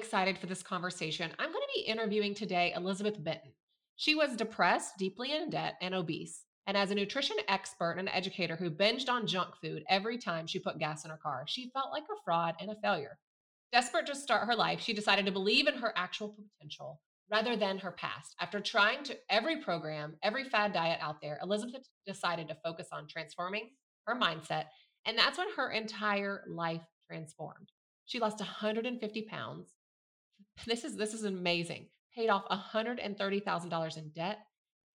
excited for this conversation. I'm going to be interviewing today Elizabeth Benton. She was depressed, deeply in debt, and obese. And as a nutrition expert and educator who binged on junk food every time she put gas in her car, she felt like a fraud and a failure. Desperate to start her life, she decided to believe in her actual potential rather than her past. After trying to every program, every fad diet out there, Elizabeth decided to focus on transforming her mindset, and that's when her entire life transformed. She lost 150 pounds. This is this is amazing. Paid off $130,000 in debt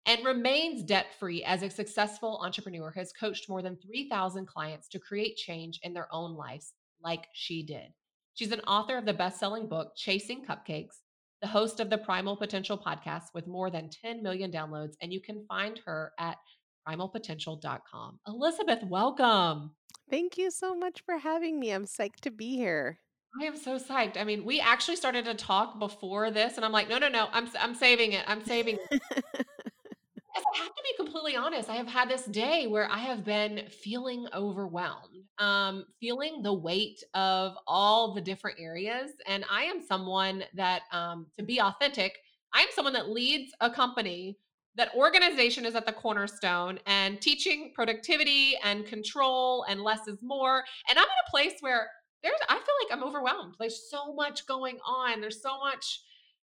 and remains debt-free as a successful entrepreneur has coached more than 3,000 clients to create change in their own lives like she did. She's an author of the best-selling book Chasing Cupcakes, the host of the Primal Potential podcast with more than 10 million downloads and you can find her at primalpotential.com. Elizabeth, welcome. Thank you so much for having me. I'm psyched to be here. I am so psyched. I mean, we actually started to talk before this, and I'm like, no, no, no, I'm I'm saving it. I'm saving it. I have to be completely honest. I have had this day where I have been feeling overwhelmed, um, feeling the weight of all the different areas. And I am someone that, um, to be authentic, I am someone that leads a company that organization is at the cornerstone and teaching productivity and control and less is more. And I'm in a place where there's I feel like I'm overwhelmed. There's so much going on. There's so much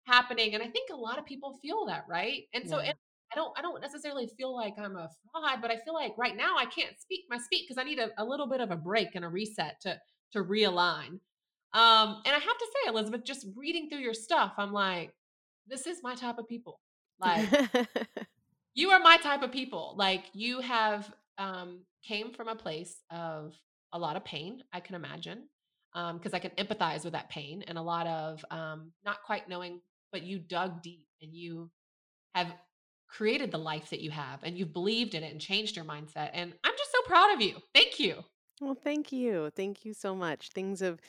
happening and I think a lot of people feel that, right? And so Yeah. and I don't I don't necessarily feel like I'm a fraud, but I feel like right now I can't speak my speak because I need a, a little bit of a break and a reset to to realign. Um and I have to say Elizabeth just reading through your stuff, I'm like this is my type of people. Like you are my type of people. Like you have um came from a place of a lot of pain, I can imagine. Um, because I can empathize with that pain and a lot of um not quite knowing, but you dug deep and you have created the life that you have and you've believed in it and changed your mindset. And I'm just so proud of you. Thank you. well, thank you. Thank you so much. Things have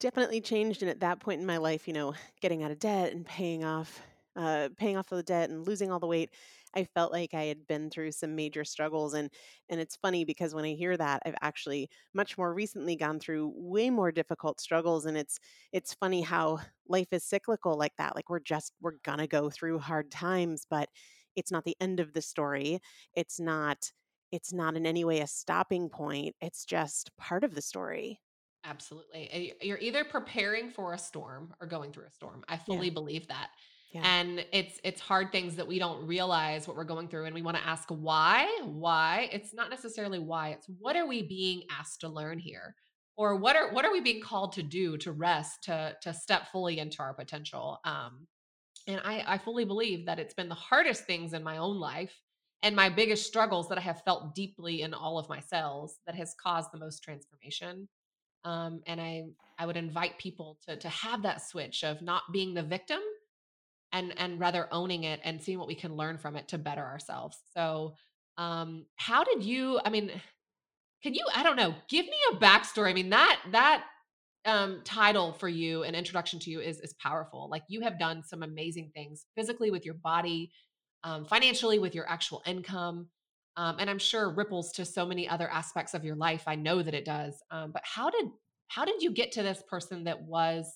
definitely changed and at that point in my life, you know, getting out of debt and paying off uh paying off the debt and losing all the weight, I felt like I had been through some major struggles and and it's funny because when I hear that, I've actually much more recently gone through way more difficult struggles and it's it's funny how life is cyclical like that. Like we're just we're going to go through hard times, but it's not the end of the story. It's not it's not in any way a stopping point. It's just part of the story. Absolutely. You're either preparing for a storm or going through a storm. I Yeah. fully believe that. Yeah. And it's it's hard things that we don't realize what we're going through and we want to ask why? Why? It's not necessarily why. It's what are we being asked to learn here? Or what are what are we being called to do to rest, to to step fully into our potential? Um and I I fully believe that it's been the hardest things in my own life and my biggest struggles that I have felt deeply in all of my cells that has caused the most transformation um, and I I would invite people to to have that switch of not being the victim and and rather owning it and seeing what we can learn from it to better ourselves. So, um, how did you? I mean, can you? I don't know. Give me a backstory. I mean that that um, title for you, an introduction to you, is is powerful. Like you have done some amazing things physically with your body, um, financially with your actual income. Um, and I'm sure ripples to so many other aspects of your life. I know that it does. Um, but how did how did you get to this person that was?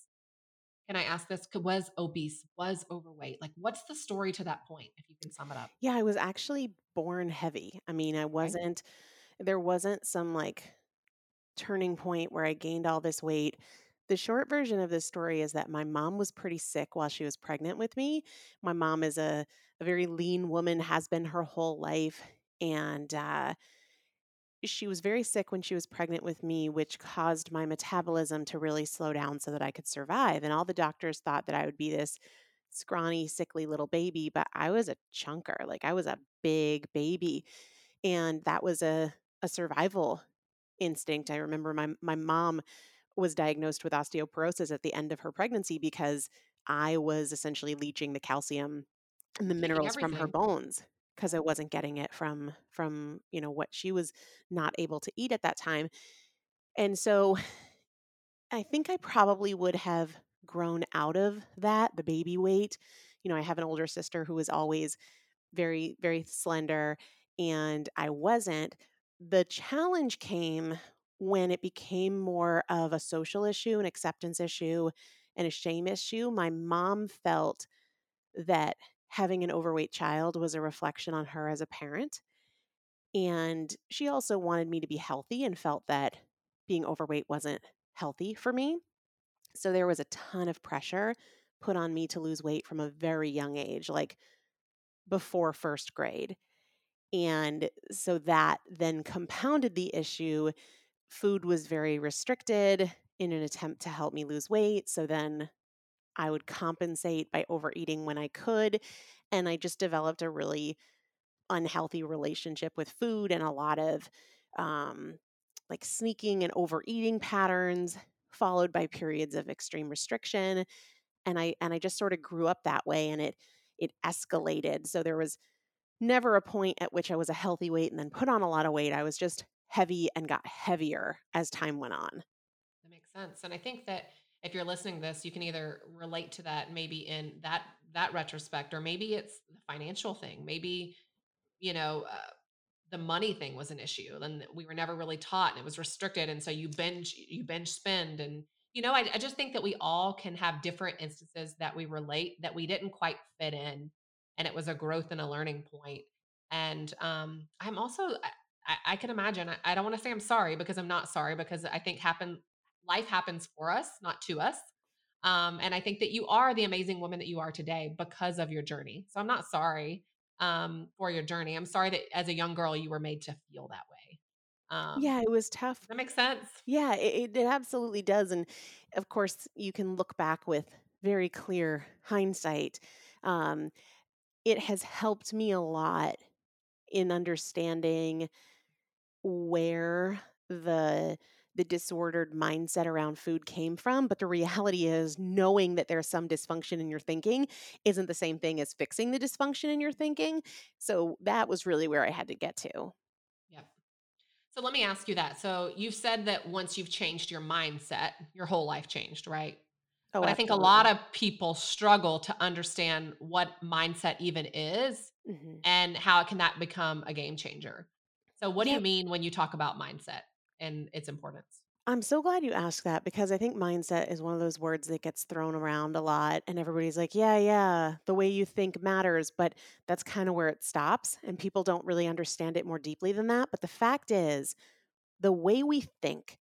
Can I ask this? Was obese? Was overweight? Like, what's the story to that point? If you can sum it up. Yeah, I was actually born heavy. I mean, I wasn't there wasn't some like turning point where I gained all this weight. The short version of this story is that my mom was pretty sick while she was pregnant with me. My mom is a, a very lean woman, has been her whole life. And uh, she was very sick when she was pregnant with me, which caused my metabolism to really slow down so that I could survive. And all the doctors thought that I would be this scrawny, sickly little baby, but I was a chunker. Like I was a big baby. And that was a, a survival instinct. I remember my my mom was diagnosed with osteoporosis at the end of her pregnancy because I was essentially leaching the calcium and the minerals from her bones because I wasn't getting it from from, you know, what she was not able to eat at that time. And so I think I probably would have grown out of that, the baby weight. You know, I have an older sister who was always very, very slender, and I wasn't. The challenge came when it became more of a social issue, an acceptance issue, and a shame issue, my mom felt that having an overweight child was a reflection on her as a parent. And she also wanted me to be healthy and felt that being overweight wasn't healthy for me. So there was a ton of pressure put on me to lose weight from a very young age, like before first grade. And so that then compounded the issue. Food was very restricted in an attempt to help me lose weight. So then I would compensate by overeating when I could. And I just developed a really unhealthy relationship with food and a lot of um, like sneaking and overeating patterns, followed by periods of extreme restriction. And I and I just sort of grew up that way and it it escalated. So there was never a point at which I was a healthy weight and then put on a lot of weight. I was just heavy and got heavier as time went on. That makes sense. And I think that if you're listening to this, you can either relate to that maybe in that that retrospect, or maybe it's the financial thing. Maybe you know uh, the money thing was an issue, and we were never really taught, and it was restricted, and so you binge you binge spend, and you know I, I just think that we all can have different instances that we relate that we didn't quite fit in, and it was a growth and a learning point. And um, I'm also I, I can imagine. I, I don't want to say I'm sorry because I'm not sorry because I think happen life happens for us, not to us. Um, and I think that you are the amazing woman that you are today because of your journey. So I'm not sorry um, for your journey. I'm sorry that as a young girl you were made to feel that way. Um, Yeah, it was tough. that makes sense. Yeah, it, it absolutely does. And of course, you can look back with very clear hindsight. Um, it has helped me a lot in understanding where the the disordered mindset around food came from but the reality is knowing that there's some dysfunction in your thinking isn't the same thing as fixing the dysfunction in your thinking so that was really where i had to get to Yep. So let me ask you that. So you've said that once you've changed your mindset, your whole life changed, right? oh But I think a lot of people struggle to understand what mindset even is hmm and how can that become a game changer. So what do you mean when you talk about mindset and its importance? i'm so glad you asked that because i think mindset is one of those words that gets thrown around a lot and everybody's like yeah yeah the way you think matters but that's kind of where it stops and people don't really understand it more deeply than that but the fact is the way we think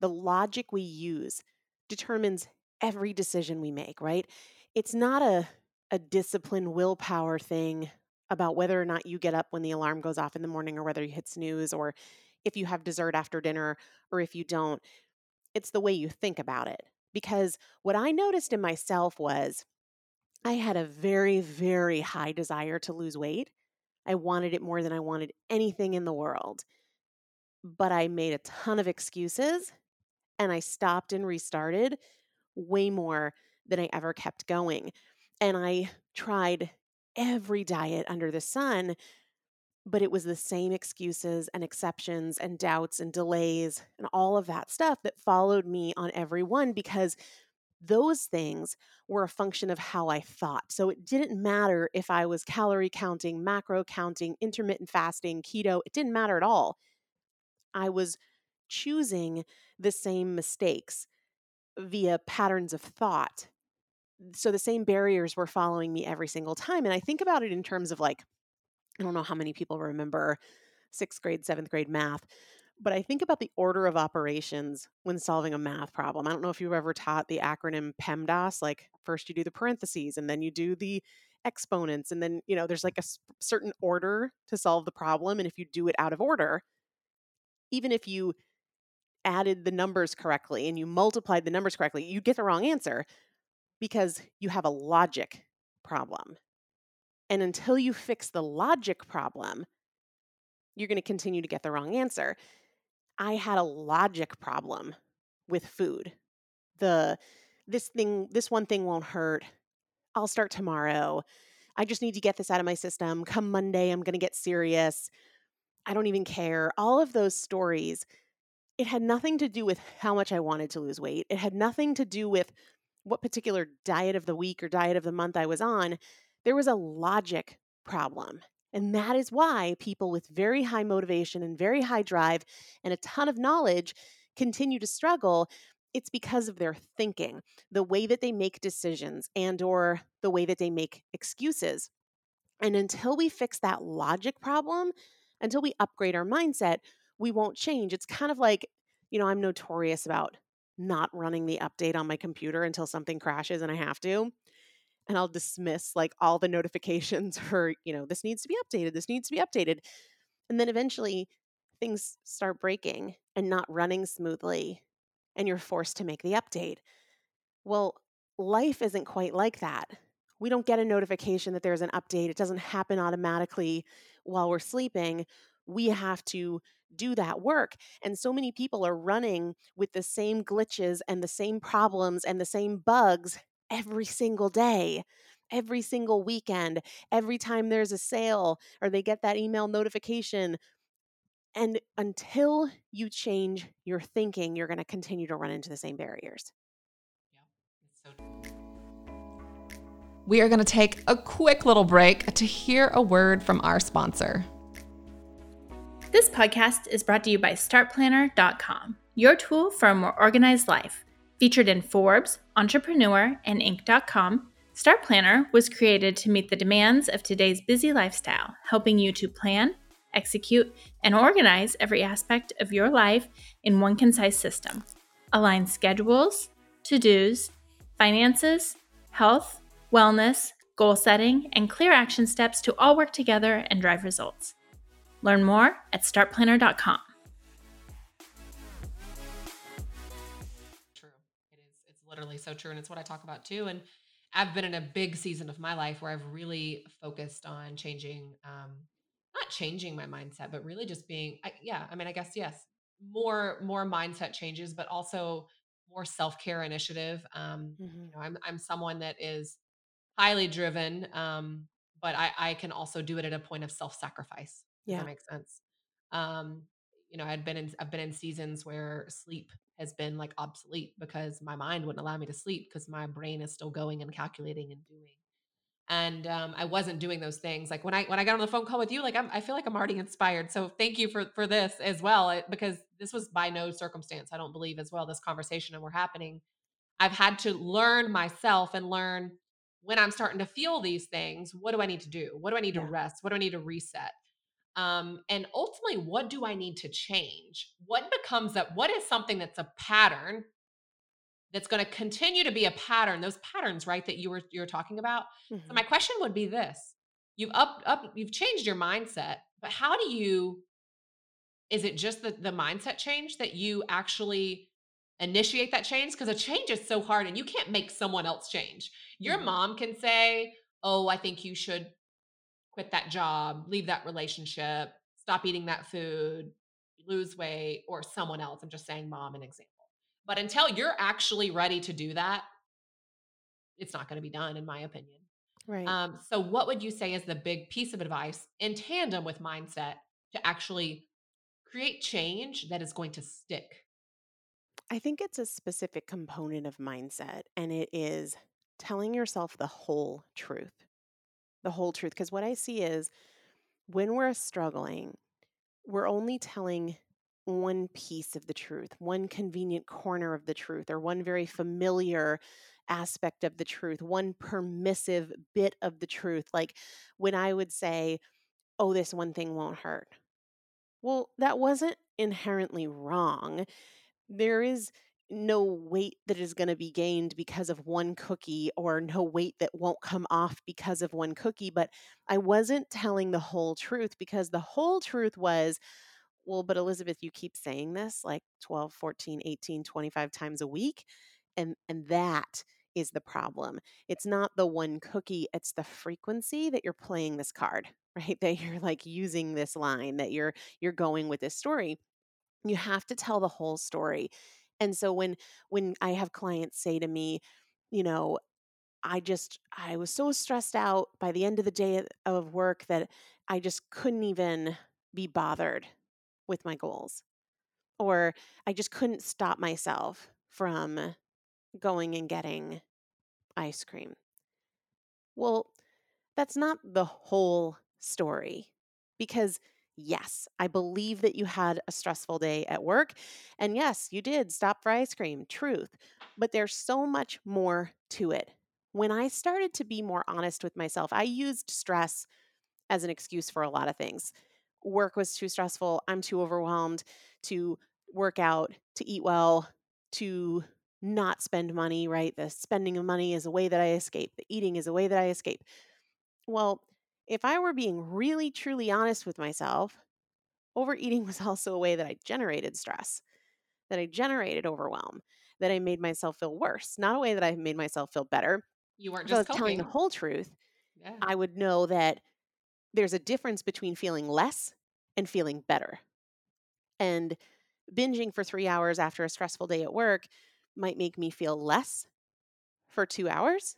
the logic we use determines every decision we make, right? It's not a a disciplined willpower thing about whether or not you get up when the alarm goes off in the morning or whether you hit snooze or if you have dessert after dinner or if you don't. It's the way you think about it. Because what I noticed in myself was I had a very, very high desire to lose weight. I wanted it more than I wanted anything in the world. But I made a ton of excuses and I stopped and restarted way more than I ever kept going. And I tried every diet under the sun, but it was the same excuses and exceptions and doubts and delays and all of that stuff that followed me on every one because those things were a function of how I thought. So it didn't matter if I was calorie counting, macro counting, intermittent fasting, keto, it didn't matter at all. I was choosing the same mistakes via patterns of thought. So the same barriers were following me every single time. And I think about it in terms of like, I don't know how many people remember sixth grade, seventh grade math, but I think about the order of operations when solving a math problem. I don't know if you've ever taught the acronym PEMDAS, like first you do the parentheses and then you do the exponents. And then, you know, there's like a certain order to solve the problem. And if you do it out of order, even if you added the numbers correctly and you multiplied the numbers correctly, you get the wrong answer because you have a logic problem. And until you fix the logic problem, you're going to continue to get the wrong answer. I had a logic problem with food. The this thing, this one thing won't hurt. I'll start tomorrow. I just need to get this out of my system. Come Monday, I'm going to get serious. I don't even care. All of those stories it had nothing to do with how much I wanted to lose weight. It had nothing to do with what particular diet of the week or diet of the month I was on. There was a logic problem. And that is why people with very high motivation and very high drive and a ton of knowledge continue to struggle. It's because of their thinking, the way that they make decisions and or the way that they make excuses. And until we fix that logic problem, until we upgrade our mindset, we won't change. It's kind of like, you know, I'm notorious about not running the update on my computer until something crashes and I have to. And I'll dismiss like all the notifications for, you know, this needs to be updated, this needs to be updated. And then eventually things start breaking and not running smoothly, and you're forced to make the update. Well, life isn't quite like that. We don't get a notification that there's an update. It doesn't happen automatically while we're sleeping. We have to do that work. And so many people are running with the same glitches and the same problems and the same bugs every single day, every single weekend, every time there's a sale or they get that email notification. And until you change your thinking, you're going to continue to run into the same barriers. We are going to take a quick little break to hear a word from our sponsor. This podcast is brought to you by StartPlanner.com, your tool for a more organized life. Featured in Forbes, Entrepreneur, and Inc.com, Start Planner was created to meet the demands of today's busy lifestyle, helping you to plan, execute, and organize every aspect of your life in one concise system. Align schedules, to dos, finances, health, wellness, goal setting, and clear action steps to all work together and drive results. Learn more at startplanner.com. literally so true. And it's what I talk about too. And I've been in a big season of my life where I've really focused on changing, um, not changing my mindset, but really just being, I, yeah, I mean, I guess, yes, more, more mindset changes, but also more self-care initiative. Um, mm-hmm. you know, I'm, I'm someone that is highly driven, um, but I, I can also do it at a point of self-sacrifice. Yeah. that makes sense. Um, you know, I'd been in I've been in seasons where sleep has been like obsolete because my mind wouldn't allow me to sleep because my brain is still going and calculating and doing. And um, I wasn't doing those things. Like when I when I got on the phone call with you, like I'm, I feel like I'm already inspired. So thank you for for this as well, because this was by no circumstance. I don't believe as well this conversation and we're happening. I've had to learn myself and learn when I'm starting to feel these things. What do I need to do? What do I need to rest? What do I need to reset? Um, and ultimately, what do I need to change? What becomes that? What is something that's a pattern that's going to continue to be a pattern? Those patterns, right, that you were you're talking about. Mm-hmm. So my question would be this: You've up up you've changed your mindset, but how do you? Is it just the the mindset change that you actually initiate that change? Because a change is so hard, and you can't make someone else change. Your mm-hmm. mom can say, "Oh, I think you should quit that job, leave that relationship, stop eating that food, lose weight, or someone else. I'm just saying mom an example. But until you're actually ready to do that, it's not going to be done, in my opinion. Right. Um, so, what would you say is the big piece of advice in tandem with mindset to actually create change that is going to stick? I think it's a specific component of mindset, and it is telling yourself the whole truth the whole truth. Because what I see is when we're struggling, we're only telling one piece of the truth, one convenient corner of the truth, or one very familiar aspect of the truth, one permissive bit of the truth. Like when I would say, oh, this one thing won't hurt. Well, that wasn't inherently wrong. There is no weight that is going to be gained because of one cookie or no weight that won't come off because of one cookie. But I wasn't telling the whole truth because the whole truth was, well, but Elizabeth, you keep saying this like 12, 14, 18, 25 times a week. And, and that is the problem. It's not the one cookie, it's the frequency that you're playing this card, right? That you're like using this line, that you're you're going with this story. You have to tell the whole story and so when when I have clients say to me, you know, I just I was so stressed out by the end of the day of work that I just couldn't even be bothered with my goals. Or I just couldn't stop myself from going and getting ice cream. Well, that's not the whole story because yes, I believe that you had a stressful day at work. And yes, you did stop for ice cream, truth. But there's so much more to it. When I started to be more honest with myself, I used stress as an excuse for a lot of things. Work was too stressful. I'm too overwhelmed to work out, to eat well, to not spend money, right? The spending of money is a way that I escape, the eating is a way that I escape. Well, if I were being really, truly honest with myself, overeating was also a way that I generated stress, that I generated overwhelm, that I made myself feel worse, not a way that I made myself feel better. You weren't If I was just telling the whole truth, Yeah. I would know that there's a difference between feeling less and feeling better. And binging for three hours after a stressful day at work might make me feel less for two hours,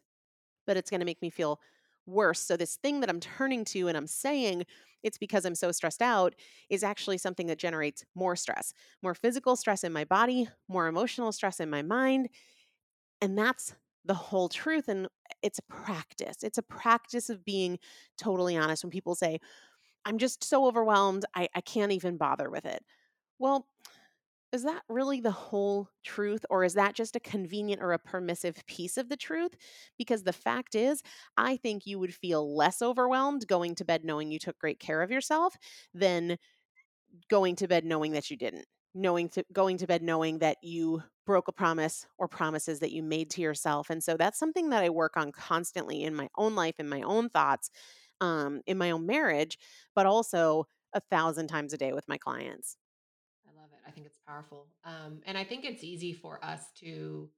but it's going to make me feel worse. So, this thing that I'm turning to and I'm saying it's because I'm so stressed out is actually something that generates more stress, more physical stress in my body, more emotional stress in my mind. And that's the whole truth. And it's a practice. It's a practice of being totally honest. When people say, I'm just so overwhelmed, I, I can't even bother with it. Well, is that really the whole truth, or is that just a convenient or a permissive piece of the truth? Because the fact is, I think you would feel less overwhelmed going to bed knowing you took great care of yourself than going to bed knowing that you didn't. Knowing to going to bed knowing that you broke a promise or promises that you made to yourself. And so that's something that I work on constantly in my own life, in my own thoughts, um, in my own marriage, but also a thousand times a day with my clients. I love it. I think it's powerful. Um, and I think it's easy for us to,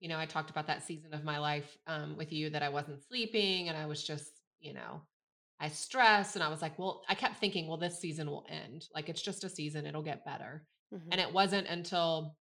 you know, I talked about that season of my life um, with you that I wasn't sleeping and I was just, you know, I stressed and I was like, well, I kept thinking, well, this season will end. Like it's just a season, it'll get better. And Mhm, it wasn't until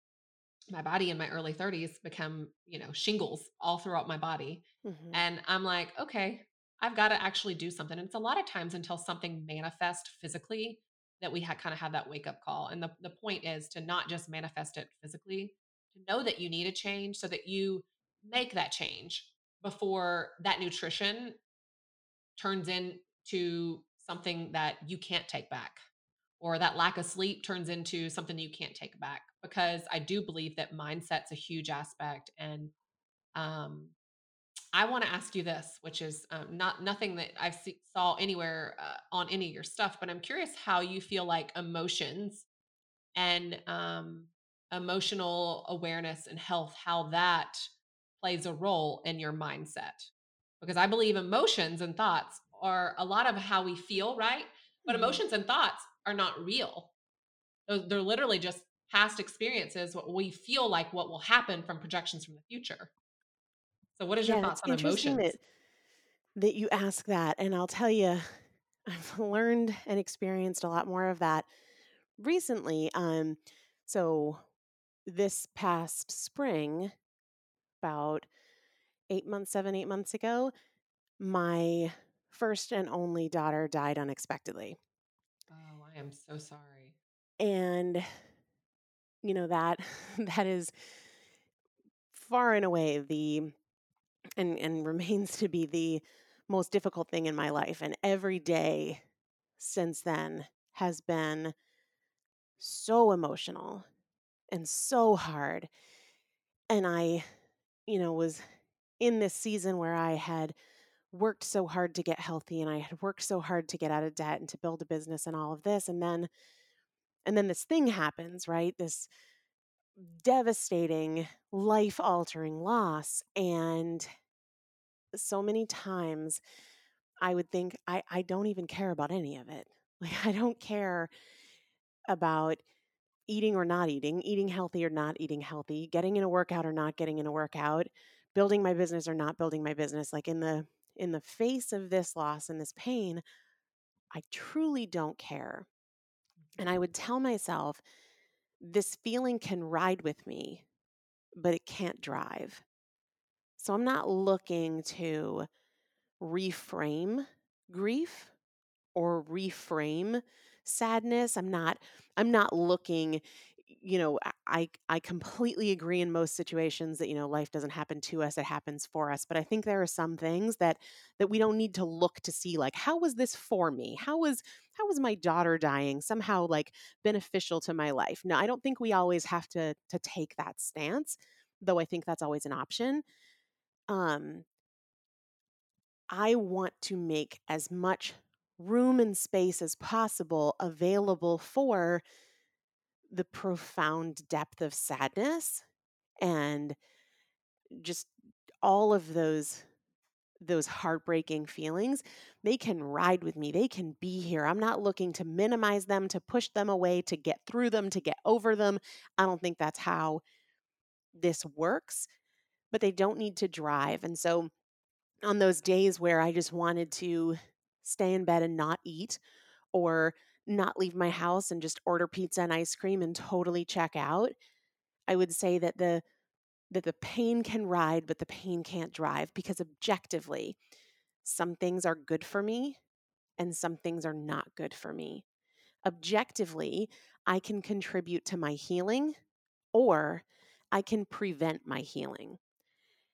my body in my early 30s become, you know, shingles all throughout my body. mhm. And I'm like, okay, I've got to actually do something. And it's a lot of times until something manifests physically that we ha- kind of have that wake up call. And the, the point is to not just manifest it physically, to know that you need a change so that you make that change before that nutrition turns into something that you can't take back or that lack of sleep turns into something you can't take back because i do believe that mindset's a huge aspect and um, i want to ask you this which is um, not nothing that i see, saw anywhere uh, on any of your stuff but i'm curious how you feel like emotions and um, emotional awareness and health how that plays a role in your mindset. Because i believe emotions and thoughts are a lot of how we feel right? But Mhm. emotions and thoughts are not real. They're literally just past experiences what we feel like what will happen from projections from the future so what is your Yeah, thoughts on emotions that that you ask that, and I'll tell you, I've learned and experienced a lot more of that recently. Um, so this past spring, about eight months, seven, eight months ago, my first and only daughter died unexpectedly. oh i am so sorry And, you know, that that is far and away the and and remains to be the most difficult thing in my life. And every day since then has been so emotional and so hard. And I, you know, was in this season where I had worked so hard to get healthy and I had worked so hard to get out of debt and to build a business and all of this and then and then this thing happens, right? This devastating, life-altering loss and so many times I would think I I don't even care about any of it. Like I don't care about eating or not eating, eating healthy or not eating healthy, getting in a workout or not getting in a workout, building my business or not building my business. Like in the in the face of this loss and this pain, I truly don't care. And I would mm-hmm. tell myself this feeling can ride with me, but it can't drive. So I'm not looking to reframe grief or reframe sadness. I'm not I'm not looking you know, I I completely agree in most situations that you know life doesn't happen to us; it happens for us. But I think there are some things that that we don't need to look to see like how was this for me? How was how was my daughter dying somehow like beneficial to my life? No, I don't think we always have to to take that stance, though I think that's always an option. Um I want to make as much room and space as possible available for the profound depth of sadness and just all of those those heartbreaking feelings. They can ride with me they can be here. I'm not looking to minimize them to push them away to get through them to get over them. I don't think that's how this works but they don't need to drive and so on those days where i just wanted to stay in bed and not eat or not leave my house and just order pizza and ice cream and totally check out i would say that the that the pain can ride but the pain can't drive because objectively some things are good for me and some things are not good for me. Objectively i can contribute to my healing or i can prevent my healing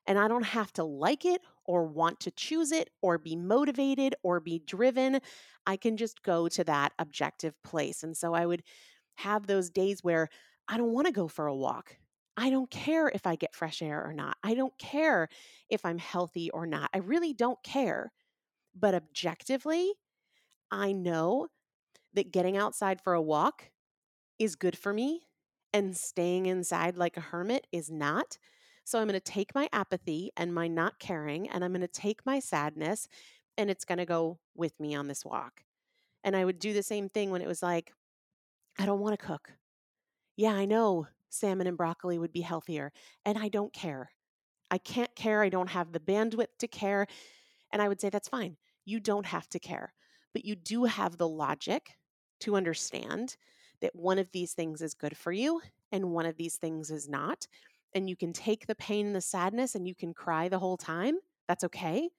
and I don't have to like it or want to choose it or be motivated or be driven. I can just go to that objective place. And so I would have those days where I don't want to go for a walk. I don't care if I get fresh air or not. I don't care if I'm healthy or not. I really don't care. But objectively, I know that getting outside for a walk is good for me and staying inside like a hermit is not. So I'm going to take my apathy and my not caring, and I'm going to take my sadness, and it's going to go with me on this walk. And I would do the same thing when it was like, I don't want to cook. Yeah, I know salmon and broccoli would be healthier, and I don't care. I can't care. I don't have the bandwidth to care. And I would say, that's fine. You don't have to care, but you do have the logic to understand that one of these things is good for you and one of these things is not and you can take the pain and the sadness and you can cry the whole time, that's okay.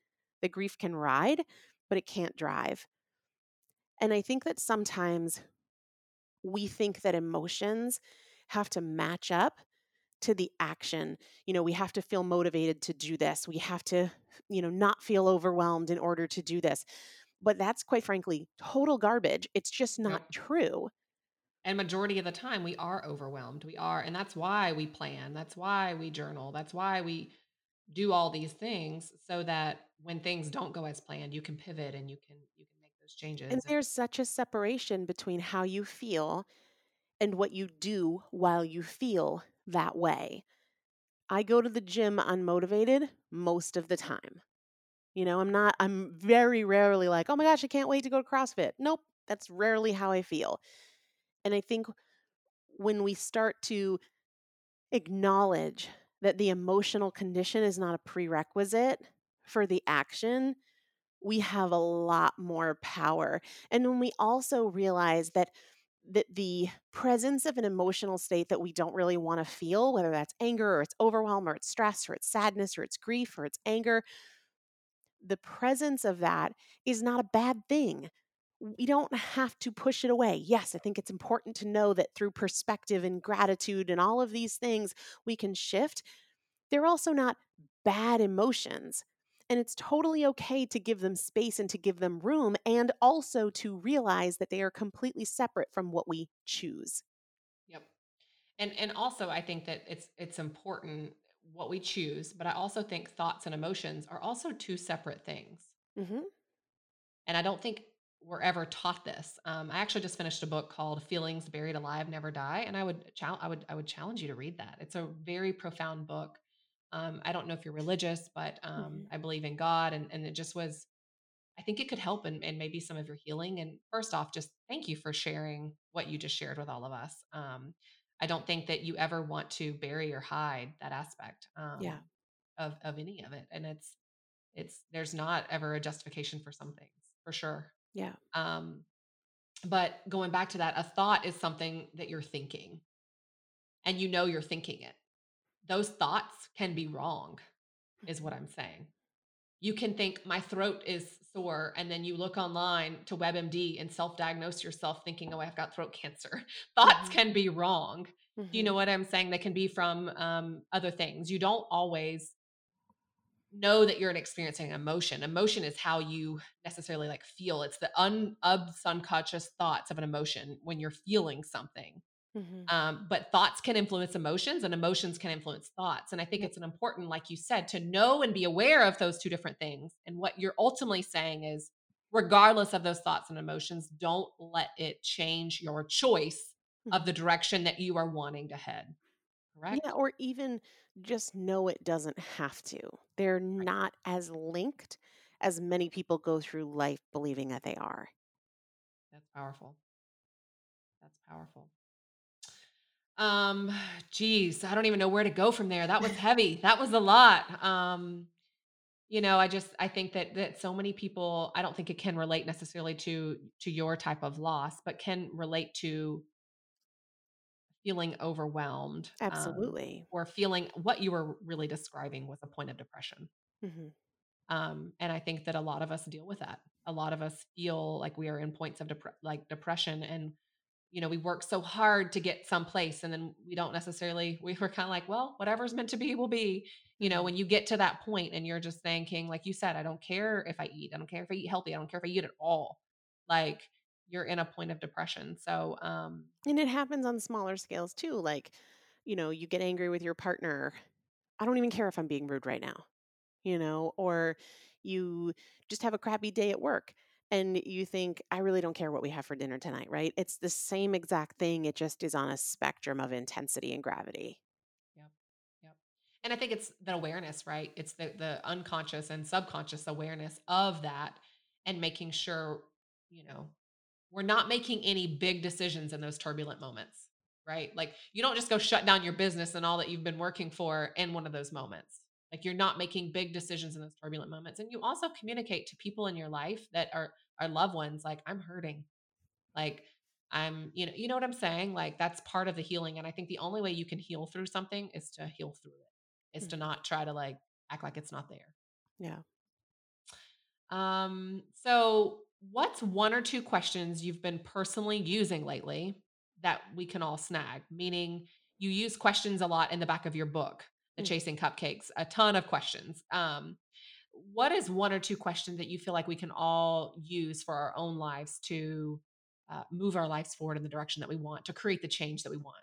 The grief can ride, but it can't drive. And I think that sometimes we think that emotions have to match up to the action. You know, we have to feel motivated to do this. We have to, you know, not feel overwhelmed in order to do this. But that's quite frankly total garbage. It's just not true. And majority of the time we are overwhelmed. We are, and that's why we plan. That's why we journal. That's why we do all these things so that when things don't go as planned, you can pivot and you can you can make those changes. And there's such a separation between how you feel and what you do while you feel that way. I go to the gym unmotivated most of the time. You know, I'm not, I'm very rarely like, oh my gosh, I can't wait to go to CrossFit. Nope, that's rarely how I feel. And I think when we start to acknowledge that the emotional condition is not a prerequisite for the action, we have a lot more power. And when we also realize that that the presence of an emotional state that we don't really want to feel, whether that's anger or it's overwhelm or it's stress or it's sadness or it's grief or it's anger, the presence of that is not a bad thing. We don't have to push it away. Yes, I think it's important to know that through perspective and gratitude and all of these things, we can shift. They're also not bad emotions. And it's totally okay to give them space and to give them room, and also to realize that they are completely separate from what we choose. yep. And and also I think that it's it's important what we choose, but I also think thoughts and emotions are also two separate things. hmm And I don't think we're ever taught this. Um, I actually just finished a book called "Feelings Buried Alive Never Die," and I would chal- I would I would challenge you to read that. It's a very profound book. Um, I don't know if you're religious, but um, hmm I believe in God, and and it just was. I think it could help and in maybe some of your healing. And first off, just thank you for sharing what you just shared with all of us. Um, I don't think that you ever want to bury or hide that aspect Yeah, um, of of any of it, and it's it's there's not ever a justification for some things for sure. Yeah. Um, but going back to that, a thought is something that you're thinking and you know you're thinking it. Those thoughts can be wrong, is what I'm saying. You can think my throat is sore and then you look online to WebMD and self-diagnose yourself thinking, "Oh, I've got throat cancer." Thoughts Mhm. can be wrong. Do you know what I'm saying? They can be from um, other things. You don't always know that you're experiencing emotion. Emotion is how you necessarily like feel. It's the un unconscious thoughts of an emotion when you're feeling something. Mhm. Um, but thoughts can influence emotions and emotions can influence thoughts. And I think Yep. it's an important, like you said, to know and be aware of those two different things. And what you're ultimately saying is, regardless of those thoughts and emotions, don't let it change your choice of the direction that you are wanting to head. Yeah, or even just know it doesn't have to. They're Right. not as linked as many people go through life believing that they are. That's powerful. That's powerful. Um, geez, I don't even know where to go from there. That was heavy. That was a lot. Um, you know, I just I think that that so many people, I don't think it can relate necessarily to to your type of loss, but can relate to feeling overwhelmed, um, Absolutely. or feeling what you were really describing was a point of depression. Mhm. Um, and I think that a lot of us deal with that. A lot of us feel like we are in points of like depression and you know, we work so hard to get someplace and then we don't necessarily we were kind of like, well, whatever's meant to be will be. You know, Mhm. when you get to that point and you're just thinking, like you said, I don't care if I eat. I don't care if I eat healthy. I don't care if I eat at all. Like you're in a point of depression. So, um, And it happens on smaller scales too. Like, you know, you get angry with your partner. I don't even care if I'm being rude right now, you know, or you just have a crappy day at work and you think, I really don't care what we have for dinner tonight, right? It's the same exact thing. It just is on a spectrum of intensity and gravity. yep, yep. And I think it's the awareness, right? It's the the unconscious and subconscious awareness of that and making sure, you know, we're not making any big decisions in those turbulent moments, right? Like you don't just go shut down your business and all that you've been working for in one of those moments. Like you're not making big decisions in those turbulent moments. And you also communicate to people in your life that are are loved ones like I'm hurting. Like I'm, you know, you know what I'm saying? Like that's part of the healing and I think the only way you can heal through something is to heal through it. Is to Mhm. not try to like act like it's not there. Yeah. Um, so what's one or two questions you've been personally using lately that we can all snag? Meaning you use questions a lot in the back of your book, The Mhm. Chasing Cupcakes, a ton of questions. Um, what is one or two questions that you feel like we can all use for our own lives to uh, move our lives forward in the direction that we want, to create the change that we want?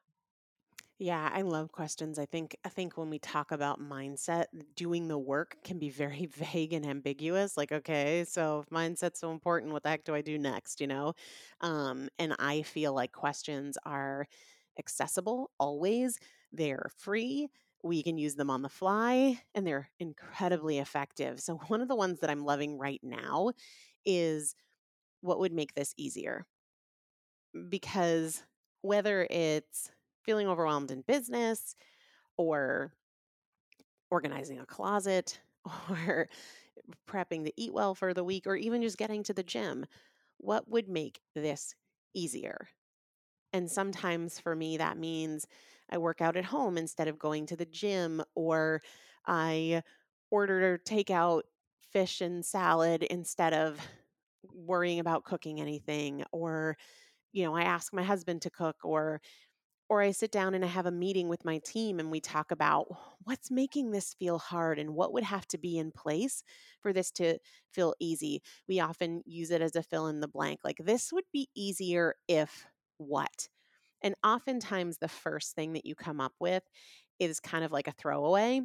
Yeah, I love questions. I think I think when we talk about mindset, doing the work can be very vague and ambiguous. Like, okay, so if mindset's so important, what the heck do I do next? You know? Um, and I feel like questions are accessible always. They're free. We can use them on the fly and they're incredibly effective. So one of the ones that I'm loving right now is what would make this easier? Because whether it's feeling overwhelmed in business, or organizing a closet or prepping to eat well for the week or even just getting to the gym, what would make this easier? And sometimes for me, that means I work out at home instead of going to the gym, or I order takeout fish and salad instead of worrying about cooking anything, or, you know, I ask my husband to cook, or or I sit down and I have a meeting with my team and we talk about what's making this feel hard and what would have to be in place for this to feel easy. We often use it as a fill in the blank, like this would be easier if what? And oftentimes, the first thing that you come up with is kind of like a throwaway.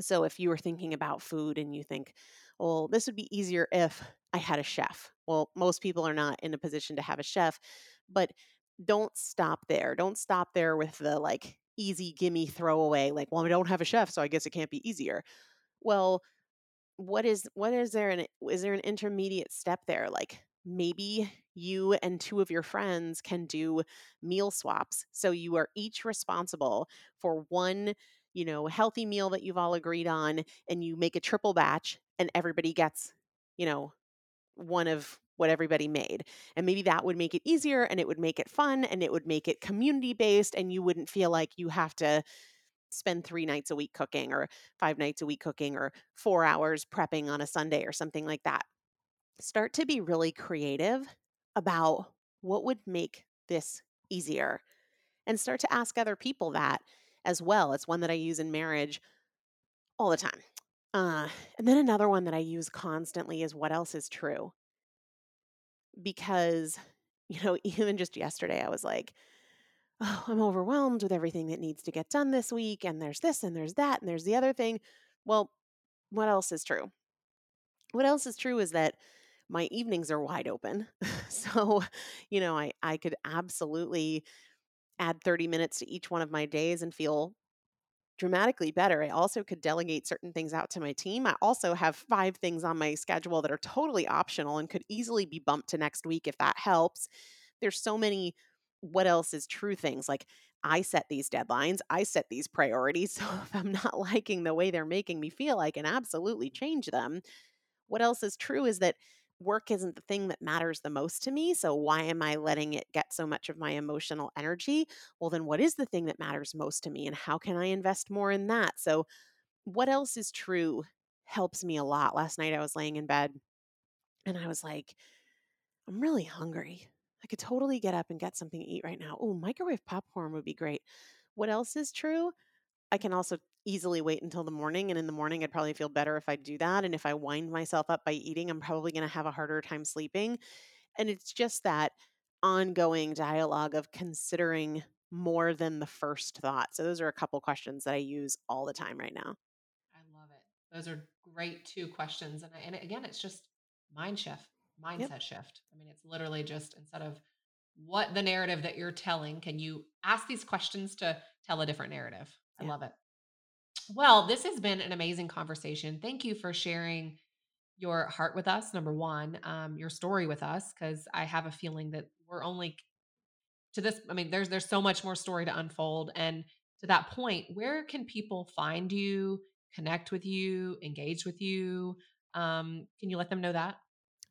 So, if you were thinking about food and you think, well, this would be easier if I had a chef. Well, most people are not in a position to have a chef, but don't stop there. Don't stop there with the like easy gimme throwaway, like, well, I don't have a chef, so I guess it can't be easier. Well, what is what is there an is there an intermediate step there? Like maybe you and two of your friends can do meal swaps. So you are each responsible for one, you know, healthy meal that you've all agreed on and you make a triple batch and everybody gets, you know, one of what everybody made. And maybe that would make it easier and it would make it fun and it would make it community based and you wouldn't feel like you have to spend three nights a week cooking or five nights a week cooking or four hours prepping on a Sunday or something like that. Start to be really creative about what would make this easier and start to ask other people that as well. It's one that I use in marriage all the time. Uh, and then another one that I use constantly is what else is true? Because, you know, even just yesterday, I was like, oh, I'm overwhelmed with everything that needs to get done this week. And there's this and there's that and there's the other thing. Well, what else is true? What else is true is that my evenings are wide open. so, you know, I, I could absolutely add 30 minutes to each one of my days and feel dramatically better. I also could delegate certain things out to my team. I also have five things on my schedule that are totally optional and could easily be bumped to next week if that helps. There's so many what else is true things like I set these deadlines, I set these priorities. So if I'm not liking the way they're making me feel, I can absolutely change them. What else is true is that work isn't the thing that matters the most to me. So why am I letting it get so much of my emotional energy? Well, then what is the thing that matters most to me and how can I invest more in that? So what else is true helps me a lot. Last night I was laying in bed and I was like, I'm really hungry. I could totally get up and get something to eat right now. Oh, microwave popcorn would be great. What else is true? I can also easily wait until the morning. And in the morning, I'd probably feel better if I do that. And if I wind myself up by eating, I'm probably going to have a harder time sleeping. And it's just that ongoing dialogue of considering more than the first thought. So, those are a couple questions that I use all the time right now. I love it. Those are great two questions. And, I, and again, it's just mind shift, mindset yep. shift. I mean, it's literally just instead of what the narrative that you're telling, can you ask these questions to tell a different narrative? I yeah. love it. Well, this has been an amazing conversation. Thank you for sharing your heart with us, number one, um, your story with us, because I have a feeling that we're only to this. I mean, there's there's so much more story to unfold. And to that point, where can people find you, connect with you, engage with you? Um, can you let them know that?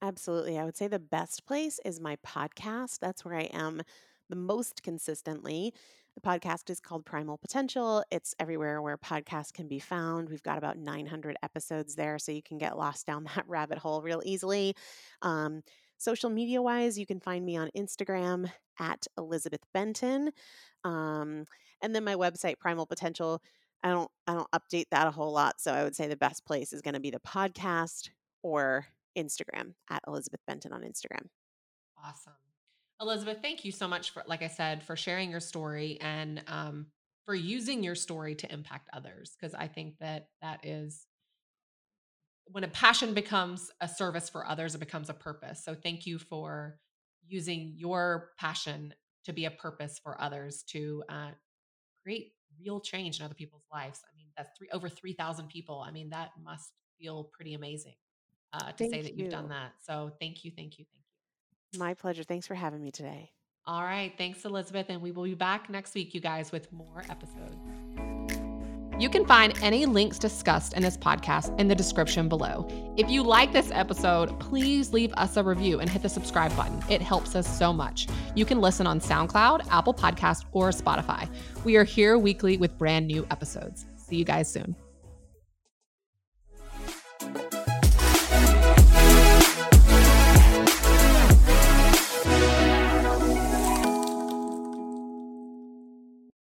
Absolutely. I would say the best place is my podcast. That's where I am the most consistently. The podcast is called Primal Potential. It's everywhere where podcasts can be found. We've got about 900 episodes there, so you can get lost down that rabbit hole real easily. Um, social media wise, you can find me on Instagram at Elizabeth Benton. Um, and then my website, Primal Potential. I don't I don't update that a whole lot. So I would say the best place is going to be the podcast or Instagram at Elizabeth Benton on Instagram. Awesome. Elizabeth, thank you so much for, like I said, for sharing your story and um, for using your story to impact others. Because I think that that is when a passion becomes a service for others, it becomes a purpose. So thank you for using your passion to be a purpose for others to uh, create real change in other people's lives. I mean, that's three over three thousand people. I mean, that must feel pretty amazing uh, to thank say that you. you've done that. So thank you, thank you, thank you. My pleasure. Thanks for having me today. All right. Thanks, Elizabeth. And we will be back next week, you guys, with more episodes. You can find any links discussed in this podcast in the description below. If you like this episode, please leave us a review and hit the subscribe button. It helps us so much. You can listen on SoundCloud, Apple Podcast, or Spotify. We are here weekly with brand new episodes. See you guys soon.